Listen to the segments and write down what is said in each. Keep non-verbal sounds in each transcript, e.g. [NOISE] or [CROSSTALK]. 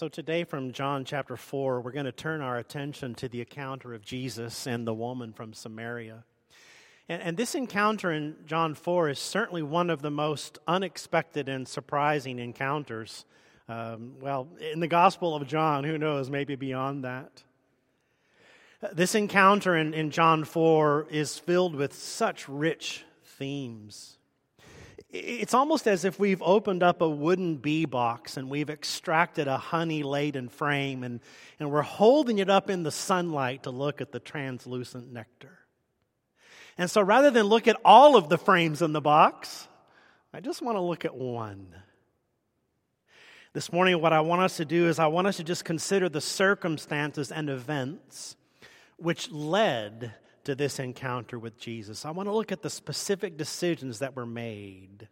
So, today from John chapter 4, we're going to turn our attention to the encounter of Jesus and the woman from Samaria. And, and, this encounter in John 4 is certainly one of the most unexpected and surprising encounters. Um, well, in the Gospel of John, who knows, maybe beyond that. This encounter in, in John 4 is filled with such rich themes. It's almost as if we've opened up a wooden bee box and we've extracted a honey laden frame and, and we're holding it up in the sunlight to look at the translucent nectar. And so rather than look at all of the frames in the box, I just want to look at one. This morning, what I want us to do is I want us to just consider the circumstances and events which led to this encounter with Jesus. I want to look at the specific decisions that were made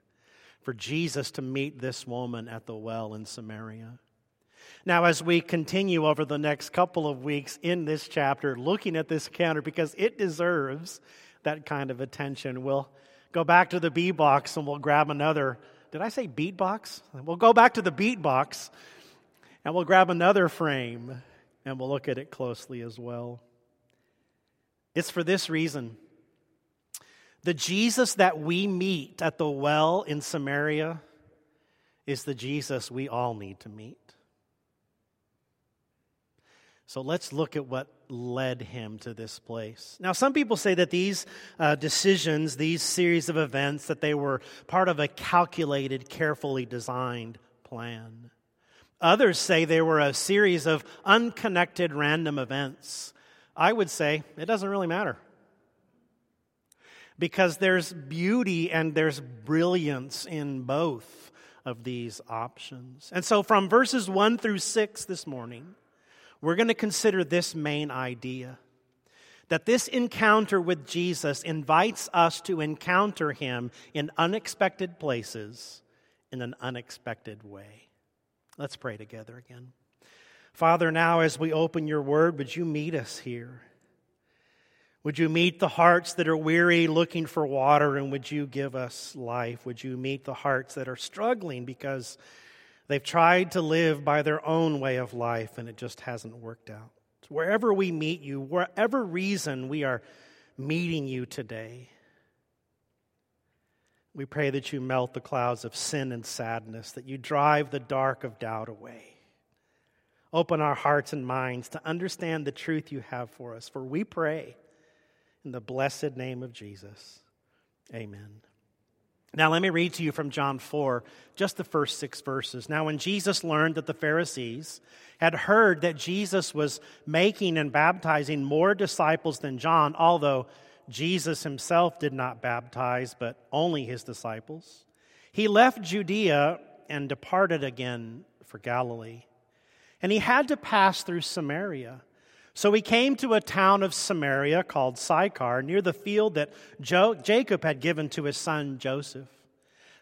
for Jesus to meet this woman at the well in Samaria. Now, as we continue over the next couple of weeks in this chapter, looking at this encounter, because it deserves that kind of attention, we'll go back to the bee box and we'll grab another. Did I say beat box? We'll go back to the beat box and we'll grab another frame and we'll look at it closely as well. It's for this reason. The Jesus that we meet at the well in Samaria is the Jesus we all need to meet. So let's look at what led him to this place. Now, some people say that these uh, decisions, these series of events, that they were part of a calculated, carefully designed plan. Others say they were a series of unconnected random events I would say it doesn't really matter. Because there's beauty and there's brilliance in both of these options. And so, from verses 1 through 6 this morning, we're going to consider this main idea that this encounter with Jesus invites us to encounter him in unexpected places in an unexpected way. Let's pray together again. Father, now as we open your word, would you meet us here? Would you meet the hearts that are weary looking for water, and would you give us life? Would you meet the hearts that are struggling because they've tried to live by their own way of life and it just hasn't worked out? Wherever we meet you, wherever reason we are meeting you today, we pray that you melt the clouds of sin and sadness, that you drive the dark of doubt away. Open our hearts and minds to understand the truth you have for us. For we pray in the blessed name of Jesus. Amen. Now, let me read to you from John 4, just the first six verses. Now, when Jesus learned that the Pharisees had heard that Jesus was making and baptizing more disciples than John, although Jesus himself did not baptize, but only his disciples, he left Judea and departed again for Galilee. And he had to pass through Samaria. So he came to a town of Samaria called Sychar, near the field that jo- Jacob had given to his son Joseph.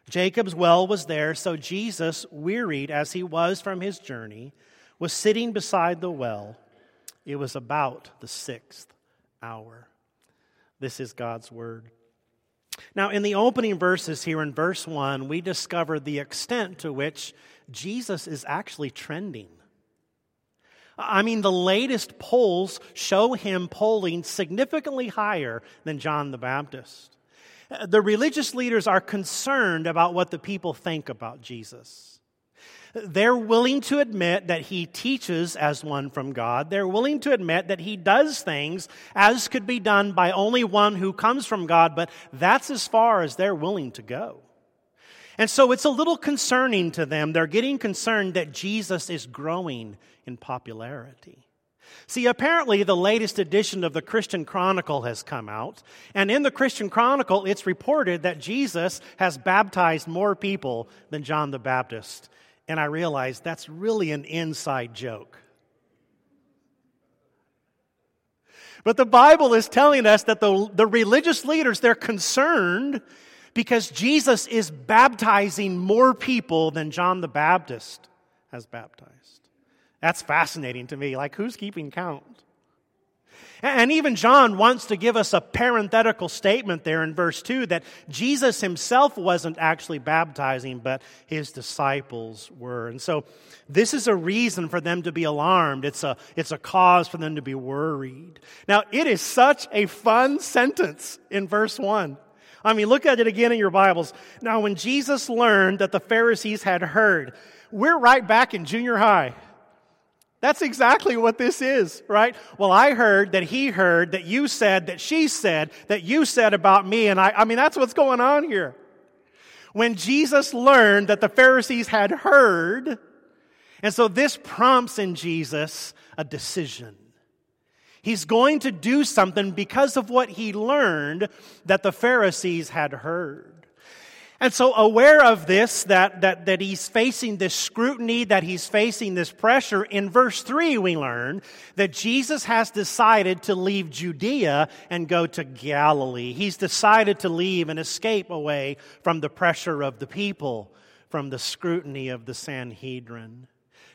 Jacob's well was there, so Jesus, wearied as he was from his journey, was sitting beside the well. It was about the sixth hour. This is God's word. Now, in the opening verses here in verse 1, we discover the extent to which Jesus is actually trending. I mean, the latest polls show him polling significantly higher than John the Baptist. The religious leaders are concerned about what the people think about Jesus. They're willing to admit that he teaches as one from God. They're willing to admit that he does things as could be done by only one who comes from God, but that's as far as they're willing to go. And so it's a little concerning to them. They're getting concerned that Jesus is growing in popularity. See, apparently, the latest edition of the Christian Chronicle has come out. And in the Christian Chronicle, it's reported that Jesus has baptized more people than John the Baptist. And I realize that's really an inside joke. But the Bible is telling us that the, the religious leaders, they're concerned because Jesus is baptizing more people than John the Baptist has baptized. That's fascinating to me. Like, who's keeping count? And even John wants to give us a parenthetical statement there in verse 2 that Jesus himself wasn't actually baptizing, but his disciples were. And so this is a reason for them to be alarmed. It's a, it's a cause for them to be worried. Now, it is such a fun sentence in verse 1. I mean, look at it again in your Bibles. Now, when Jesus learned that the Pharisees had heard, we're right back in junior high. That's exactly what this is, right? Well, I heard that he heard that you said, that she said, that you said about me. And I, I mean, that's what's going on here. When Jesus learned that the Pharisees had heard, and so this prompts in Jesus a decision. He's going to do something because of what he learned that the Pharisees had heard. And so, aware of this, that, that, that he's facing this scrutiny, that he's facing this pressure, in verse 3, we learn that Jesus has decided to leave Judea and go to Galilee. He's decided to leave and escape away from the pressure of the people, from the scrutiny of the Sanhedrin.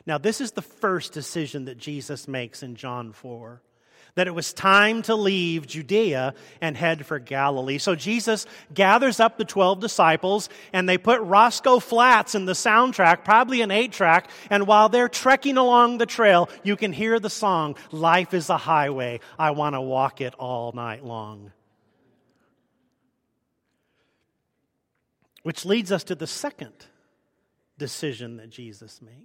Now, this is the first decision that Jesus makes in John 4 that it was time to leave Judea and head for Galilee. So Jesus gathers up the 12 disciples and they put Rascal Flatts in the soundtrack, probably an eight track. And while they're trekking along the trail, you can hear the song, Life is a Highway. I want to walk it all night long. Which leads us to the second decision that Jesus makes.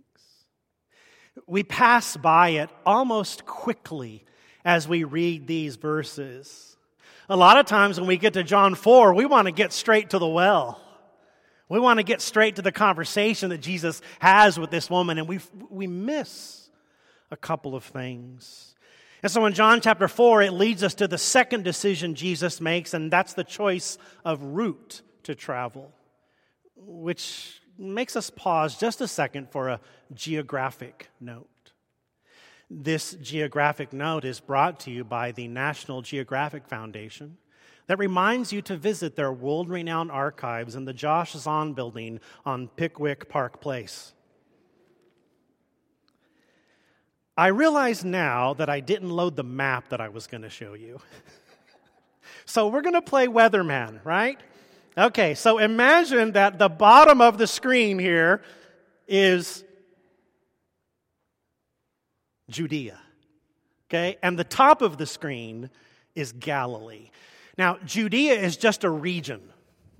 We pass by it almost quickly as we read these verses. A lot of times when we get to John 4, we want to get straight to the well. We want to get straight to the conversation that Jesus has with this woman, and we, we miss a couple of things. And so in John chapter 4, it leads us to the second decision Jesus makes, and that's the choice of route to travel, which makes us pause just a second for a geographic note. This geographic note is brought to you by the National Geographic Foundation that reminds you to visit their world renowned archives in the Josh Zahn building on Pickwick Park Place. I realize now that I didn't load the map that I was going to show you. [LAUGHS] so we're going to play weatherman, right? Okay, so imagine that the bottom of the screen here is Judea. Okay? And the top of the screen is Galilee. Now, Judea is just a region.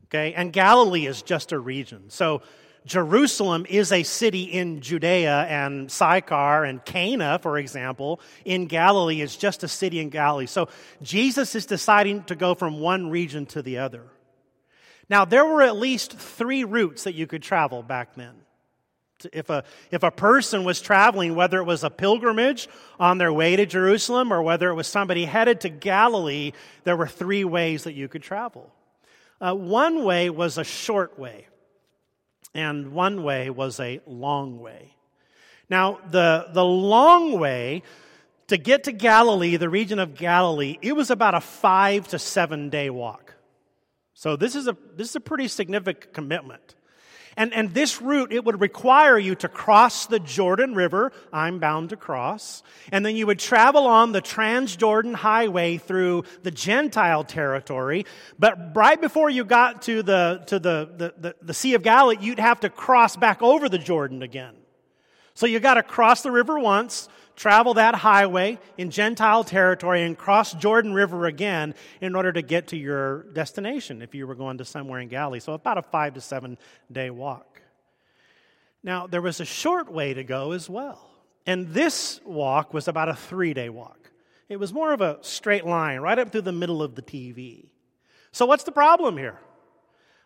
Okay? And Galilee is just a region. So, Jerusalem is a city in Judea, and Sychar and Cana, for example, in Galilee is just a city in Galilee. So Jesus is deciding to go from one region to the other. Now, there were at least three routes that you could travel back then. If a, if a person was traveling, whether it was a pilgrimage on their way to Jerusalem or whether it was somebody headed to Galilee, there were three ways that you could travel. Uh, one way was a short way, and one way was a long way. Now, the, the long way to get to Galilee, the region of Galilee, it was about a five to seven day walk. So this is a, this is a pretty significant commitment. And, and this route, it would require you to cross the Jordan River. I'm bound to cross. And then you would travel on the Transjordan Highway through the Gentile territory. But right before you got to the, to the, the, the, the Sea of Galilee, you'd have to cross back over the Jordan again. So you got to cross the river once, travel that highway in Gentile territory, and cross Jordan River again in order to get to your destination if you were going to somewhere in Galilee. So about a five to seven day walk. Now, there was a short way to go as well. And this walk was about a three day walk. It was more of a straight line right up through the middle of the TV. So, what's the problem here?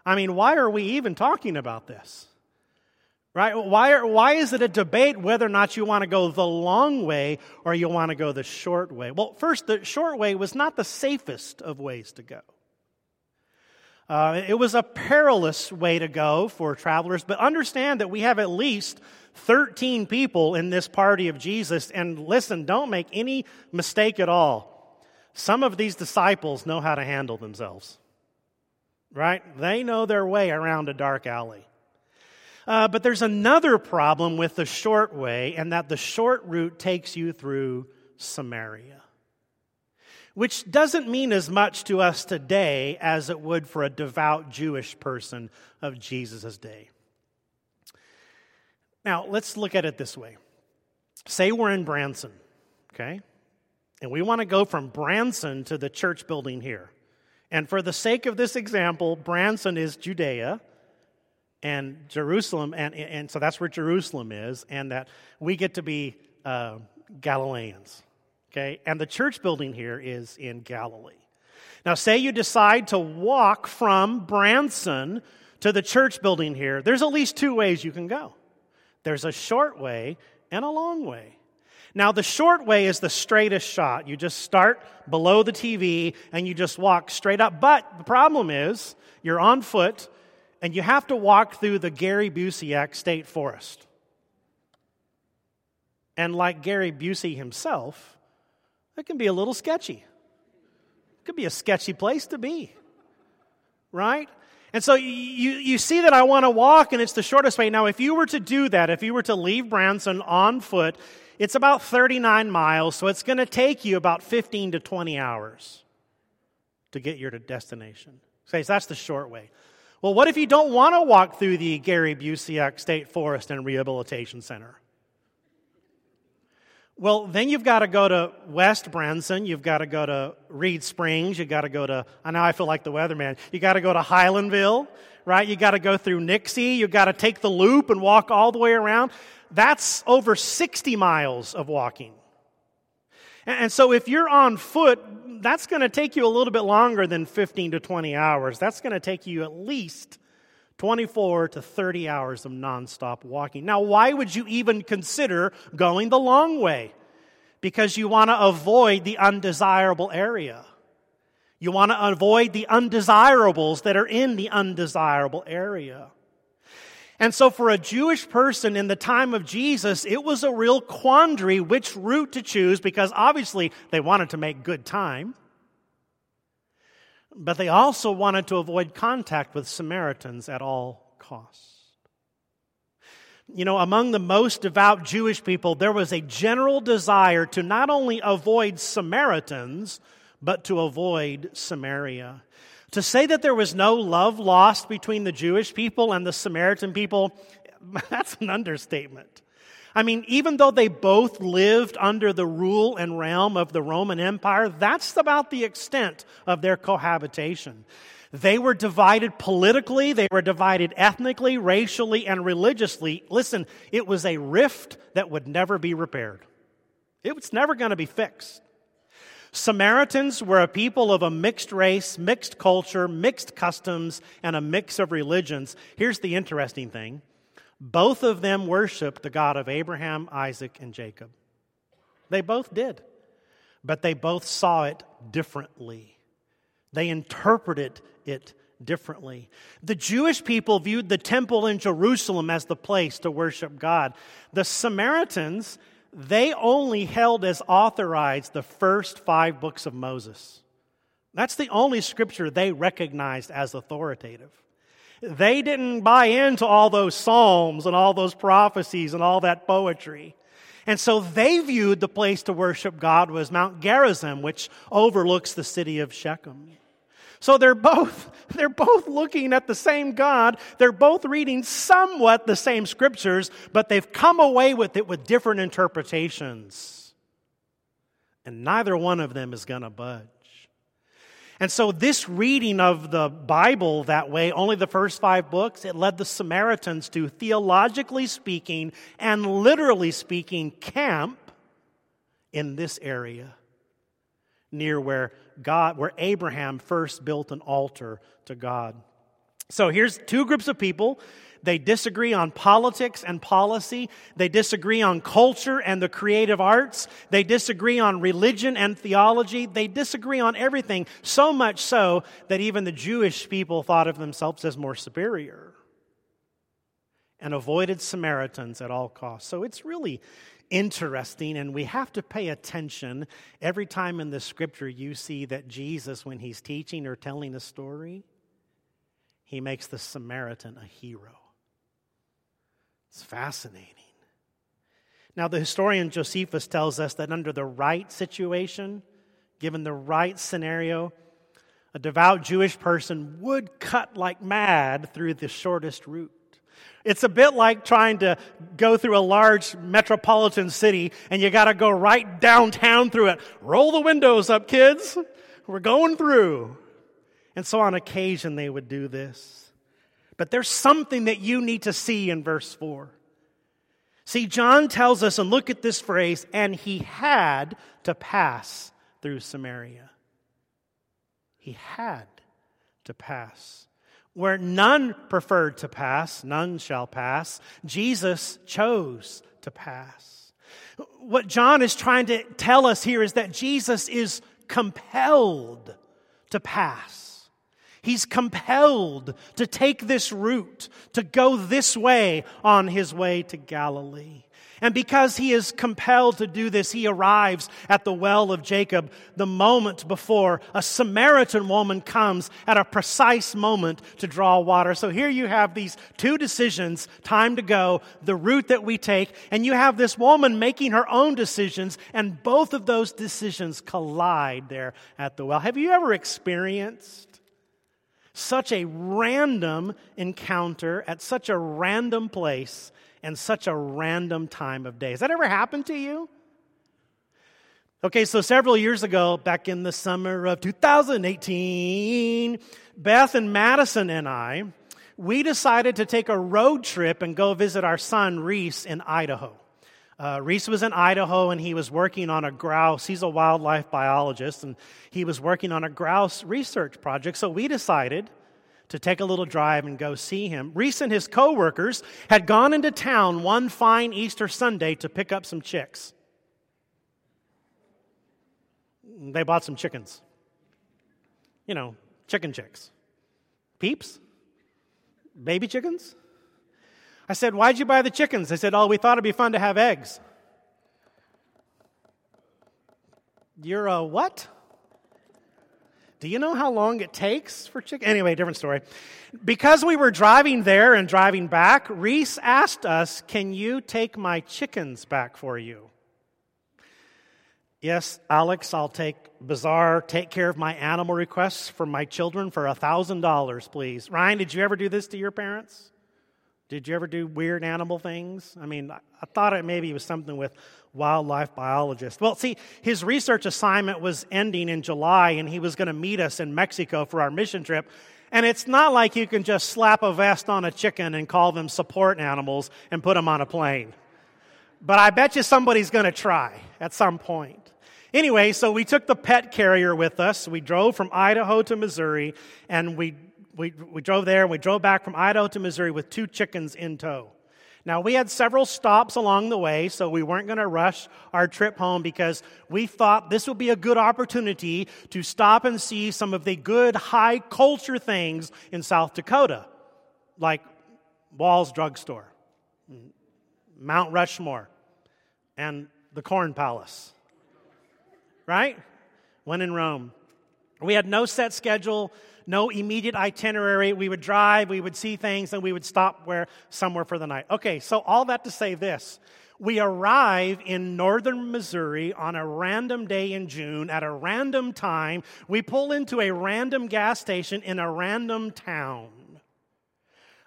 I mean, why are we even talking about this? Right? Why, are, why is it a debate whether or not you want to go the long way or you want to go the short way? Well, first, the short way was not the safest of ways to go. Uh, it was a perilous way to go for travelers, but understand that we have at least 13 people in this party of Jesus. And listen, don't make any mistake at all. Some of these disciples know how to handle themselves, right? They know their way around a dark alley. Uh, but there's another problem with the short way, and that the short route takes you through Samaria. which doesn't mean as much to us today as it would for a devout Jewish person of Jesus' day. Now, let's look at it this way. Say we're in Branson, okay? And we want to go from Branson to the church building here. And for the sake of this example, Branson is Judea and Jerusalem, and, and so that's where Jerusalem is, and that we get to be uh, Galileans. Okay? And the church building here is in Galilee. Now, say you decide to walk from Branson to the church building here, there's at least two ways you can go there's a short way and a long way. Now, the short way is the straightest shot. You just start below the TV and you just walk straight up. But the problem is, you're on foot and you have to walk through the Gary Busiek State Forest. And like Gary Busey himself, it can be a little sketchy. It could be a sketchy place to be, right? And so you, you see that I want to walk, and it's the shortest way. Now, if you were to do that, if you were to leave Branson on foot, it's about 39 miles, so it's going to take you about 15 to 20 hours to get your destination. So that's the short way. Well, what if you don't want to walk through the Gary Busiek State Forest and Rehabilitation Center? Well, then you've got to go to West Branson. You've got to go to Reed Springs. You've got to go to, I know I feel like the weatherman. you've got to go to Highlandville, right? You've got to go through Nixa. You've got to take the loop and walk all the way around. That's over 60 miles of walking. And so if you're on foot, that's going to take you a little bit longer than 15 to 20 hours. That's going to take you at least 24 to 30 hours of nonstop walking. Now, why would you even consider going the long way? Because you want to avoid the undesirable area. You want to avoid the undesirables that are in the undesirable area. And so, for a Jewish person in the time of Jesus, it was a real quandary which route to choose because obviously they wanted to make good time but they also wanted to avoid contact with Samaritans at all costs. You know, among the most devout Jewish people, there was a general desire to not only avoid Samaritans, but to avoid Samaria. To say that there was no love lost between the Jewish people and the Samaritan people, [LAUGHS] that's an understatement. I mean, even though they both lived under the rule and realm of the Roman Empire, that's about the extent of their cohabitation. They were divided politically, they were divided ethnically, racially, and religiously. Listen, it was a rift that would never be repaired. It was never going to be fixed. Samaritans were a people of a mixed race, mixed culture, mixed customs, and a mix of religions. Here's the interesting thing both of them worshiped the God of Abraham, Isaac, and Jacob. They both did, but they both saw it differently. They interpreted it differently. The Jewish people viewed the temple in Jerusalem as the place to worship God. The Samaritans, they only held as authorized the first five books of Moses. That's the only scripture they recognized as authoritative. They didn't buy into all those psalms and all those prophecies and all that poetry. And so they viewed the place to worship God was Mount Gerizim, which overlooks the city of Shechem. So they're both, [LAUGHS] they're both looking at the same God. They're both reading somewhat the same scriptures, but they've come away with it with different interpretations. And neither one of them is going to budge. And so, this reading of the Bible that way, only the first five books, it led the Samaritans to, theologically speaking and literally speaking, camp in this area near where God, where Abraham first built an altar to God. So here's two groups of people they disagree on politics and policy. They disagree on culture and the creative arts. They disagree on religion and theology. They disagree on everything, so much so that even the Jewish people thought of themselves as more superior and avoided Samaritans at all costs. So it's really interesting, and we have to pay attention every time in the scripture you see that Jesus, when he's teaching or telling a story, he makes the Samaritan a hero. It's fascinating. Now, the historian Josephus tells us that under the right situation, given the right scenario, a devout Jewish person would cut like mad through the shortest route. It's a bit like trying to go through a large metropolitan city and you got to go right downtown through it. Roll the windows up, kids. We're going through. And so on occasion they would do this. But there's something that you need to see in verse 4. See, John tells us, and look at this phrase, and he had to pass through Samaria. He had to pass. Where none preferred to pass, none shall pass. Jesus chose to pass. What John is trying to tell us here is that Jesus is compelled to pass. He's compelled to take this route, to go this way on his way to Galilee. And because he is compelled to do this, he arrives at the well of Jacob the moment before a Samaritan woman comes at a precise moment to draw water. So here you have these two decisions, time to go, the route that we take, and you have this woman making her own decisions, and both of those decisions collide there at the well. Have you ever experienced such a random encounter at such a random place and such a random time of day. Has that ever happened to you? Okay, so several years ago, back in the summer of 2018, Beth and Madison and I, we decided to take a road trip and go visit our son Reese in Idaho. Uh, Reese was in Idaho and he was working on a grouse. He's a wildlife biologist and he was working on a grouse research project. So we decided to take a little drive and go see him. Reese and his coworkers had gone into town one fine Easter Sunday to pick up some chicks. They bought some chickens. You know, chicken chicks. Peeps? Baby chickens? I said, Why'd you buy the chickens? They said, Oh, we thought it'd be fun to have eggs. You're a what? Do you know how long it takes for chicken? Anyway, different story. Because we were driving there and driving back, Reese asked us, Can you take my chickens back for you? Yes, Alex, I'll take bizarre, take care of my animal requests for my children for $1,000, please. Ryan, did you ever do this to your parents? Did you ever do weird animal things? I mean, I thought it maybe was something with wildlife biologist. Well, see, his research assignment was ending in July, and he was going to meet us in Mexico for our mission trip. And it's not like you can just slap a vest on a chicken and call them support animals and put them on a plane. But I bet you somebody's going to try at some point. Anyway, so we took the pet carrier with us. We drove from Idaho to Missouri, and we we, we drove there and we drove back from Idaho to Missouri with two chickens in tow. Now, we had several stops along the way, so we weren't going to rush our trip home because we thought this would be a good opportunity to stop and see some of the good high culture things in South Dakota, like Wall's Drugstore, Mount Rushmore, and the Corn Palace. Right? When in Rome. We had no set schedule no immediate itinerary. We would drive, we would see things, and we would stop where somewhere for the night. Okay, so all that to say this. We arrive in northern Missouri on a random day in June at a random time. We pull into a random gas station in a random town.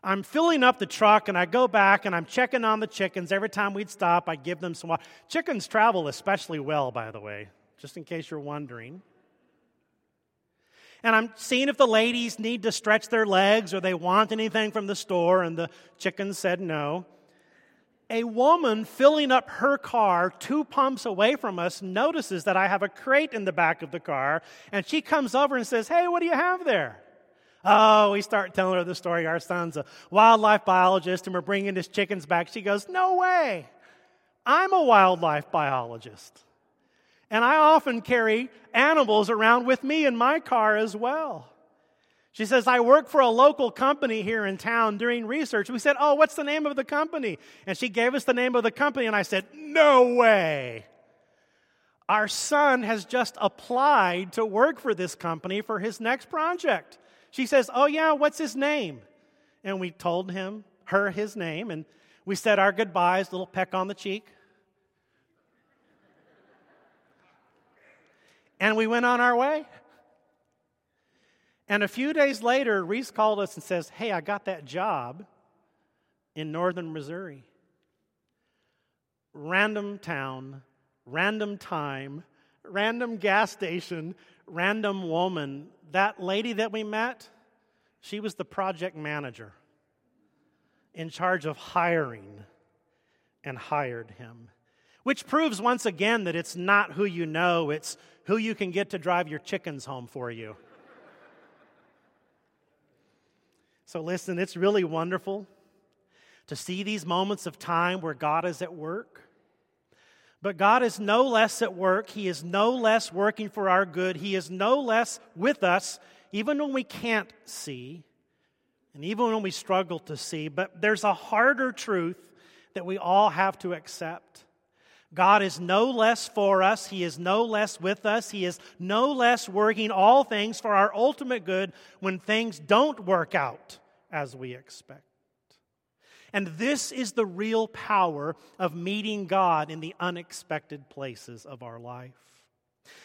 I'm filling up the truck and I go back and I'm checking on the chickens. Every time we'd stop, I'd give them some water. Chickens travel especially well, by the way, just in case you're wondering and I'm seeing if the ladies need to stretch their legs or they want anything from the store, and the chickens said no. A woman filling up her car two pumps away from us notices that I have a crate in the back of the car, and she comes over and says, Hey, what do you have there? Oh, we start telling her the story. Our son's a wildlife biologist, and we're bringing his chickens back. She goes, No way. I'm a wildlife biologist. And I often carry animals around with me in my car as well. She says, I work for a local company here in town doing research. We said, Oh, what's the name of the company? And she gave us the name of the company, and I said, No way. Our son has just applied to work for this company for his next project. She says, Oh, yeah, what's his name? And we told him, her, his name, and we said our goodbyes, little peck on the cheek. And we went on our way. And a few days later, Reese called us and says, Hey, I got that job in northern Missouri. Random town, random time, random gas station, random woman. That lady that we met, she was the project manager in charge of hiring and hired him. Which proves once again that it's not who you know, it's who you can get to drive your chickens home for you. so, listen, it's really wonderful to see these moments of time where God is at work. But God is no less at work. He is no less working for our good. He is no less with us, even when we can't see and even when we struggle to see. But there's a harder truth that we all have to accept. God is no less for us. He is no less with us. He is no less working all things for our ultimate good when things don't work out as we expect. And this is the real power of meeting God in the unexpected places of our life.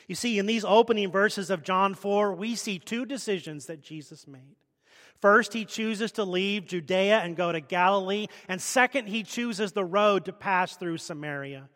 You see, in these opening verses of John 4, we see two decisions that Jesus made. First, he chooses to leave Judea and go to Galilee. And second, he chooses the road to pass through Samaria.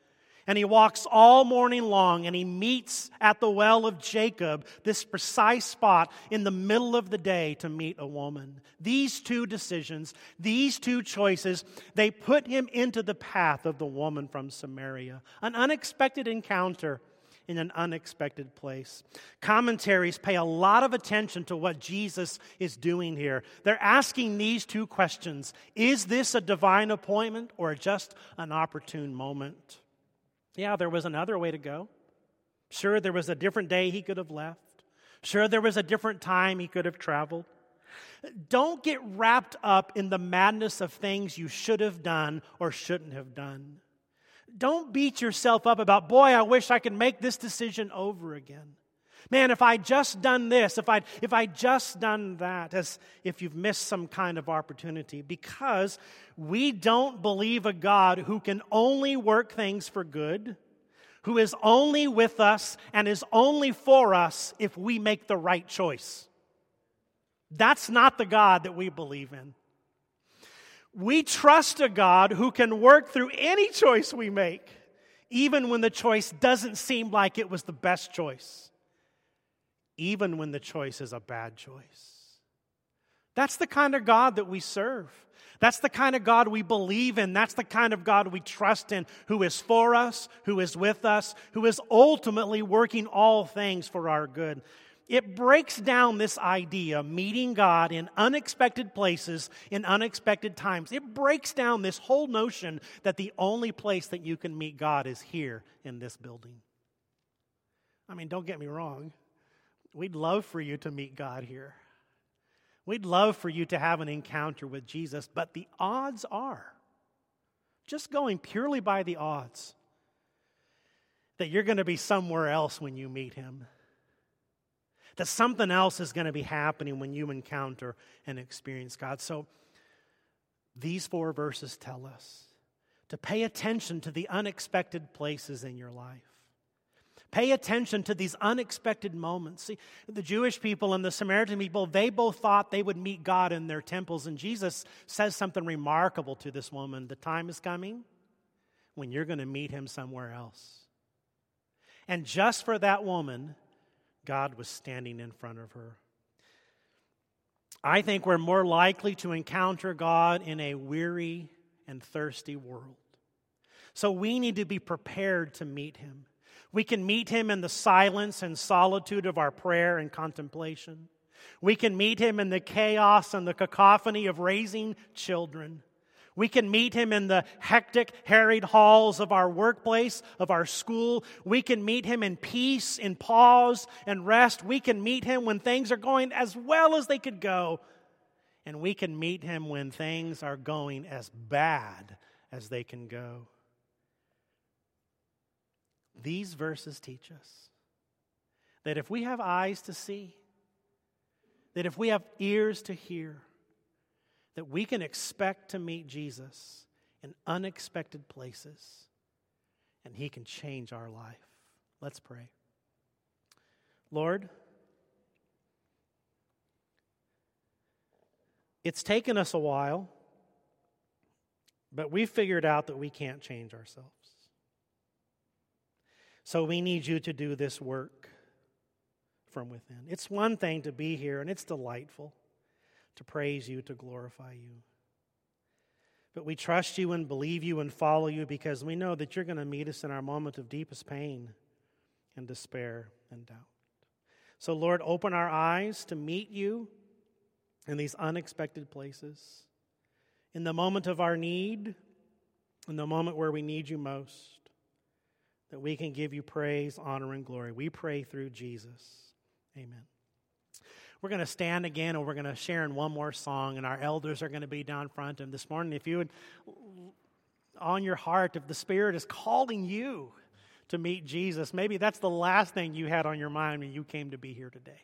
And he walks all morning long and he meets at the well of Jacob, this precise spot in the middle of the day to meet a woman. These two decisions, these two choices, they put him into the path of the woman from Samaria. An unexpected encounter in an unexpected place. Commentaries pay a lot of attention to what Jesus is doing here. They're asking these two questions Is this a divine appointment or just an opportune moment? Yeah, there was another way to go. Sure, there was a different day he could have left. Sure, there was a different time he could have traveled. Don't get wrapped up in the madness of things you should have done or shouldn't have done. Don't beat yourself up about, boy, I wish I could make this decision over again. Man, if I'd just done this, if I'd, if I just done that, as if you've missed some kind of opportunity, because we don't believe a God who can only work things for good, who is only with us and is only for us if we make the right choice. That's not the God that we believe in. We trust a God who can work through any choice we make, even when the choice doesn't seem like it was the best choice, even when the choice is a bad choice. That's the kind of God that we serve. That's the kind of God we believe in. That's the kind of God we trust in, who is for us, who is with us, who is ultimately working all things for our good. It breaks down this idea, meeting God in unexpected places, in unexpected times. It breaks down this whole notion that the only place that you can meet God is here in this building. I mean, don't get me wrong. We'd love for you to meet God here. We'd love for you to have an encounter with Jesus, but the odds are, just going purely by the odds, that you're going to be somewhere else when you meet him that something else is going to be happening when you encounter and experience God. So, these four verses tell us to pay attention to the unexpected places in your life. Pay attention to these unexpected moments. See, the Jewish people and the Samaritan people, they both thought they would meet God in their temples. And Jesus says something remarkable to this woman The time is coming when you're going to meet him somewhere else. And just for that woman, God was standing in front of her. I think we're more likely to encounter God in a weary and thirsty world. So we need to be prepared to meet Him. We can meet Him in the silence and solitude of our prayer and contemplation. We can meet Him in the chaos and the cacophony of raising children. We can meet him in the hectic, harried halls of our workplace, of our school. We can meet him in peace, in pause and rest. We can meet him when things are going as well as they could go. And we can meet him when things are going as bad as they can go. These verses teach us that if we have eyes to see, that if we have ears to hear, that we can expect to meet Jesus in unexpected places and he can change our life. Let's pray. Lord, it's taken us a while, but we figured out that we can't change ourselves. So we need you to do this work from within. It's one thing to be here, and it's delightful to praise you, to glorify you. But we trust you and believe you and follow you because we know that you're going to meet us in our moment of deepest pain and despair and doubt. So, Lord, open our eyes to meet you in these unexpected places, in the moment of our need, in the moment where we need you most, that we can give you praise, honor, and glory. We pray through Jesus. Amen. We're going to stand again and we're going to share in one more song, and our elders are going to be down front. And this morning, if you would, on your heart, if the Spirit is calling you to meet Jesus, maybe that's the last thing you had on your mind when you came to be here today.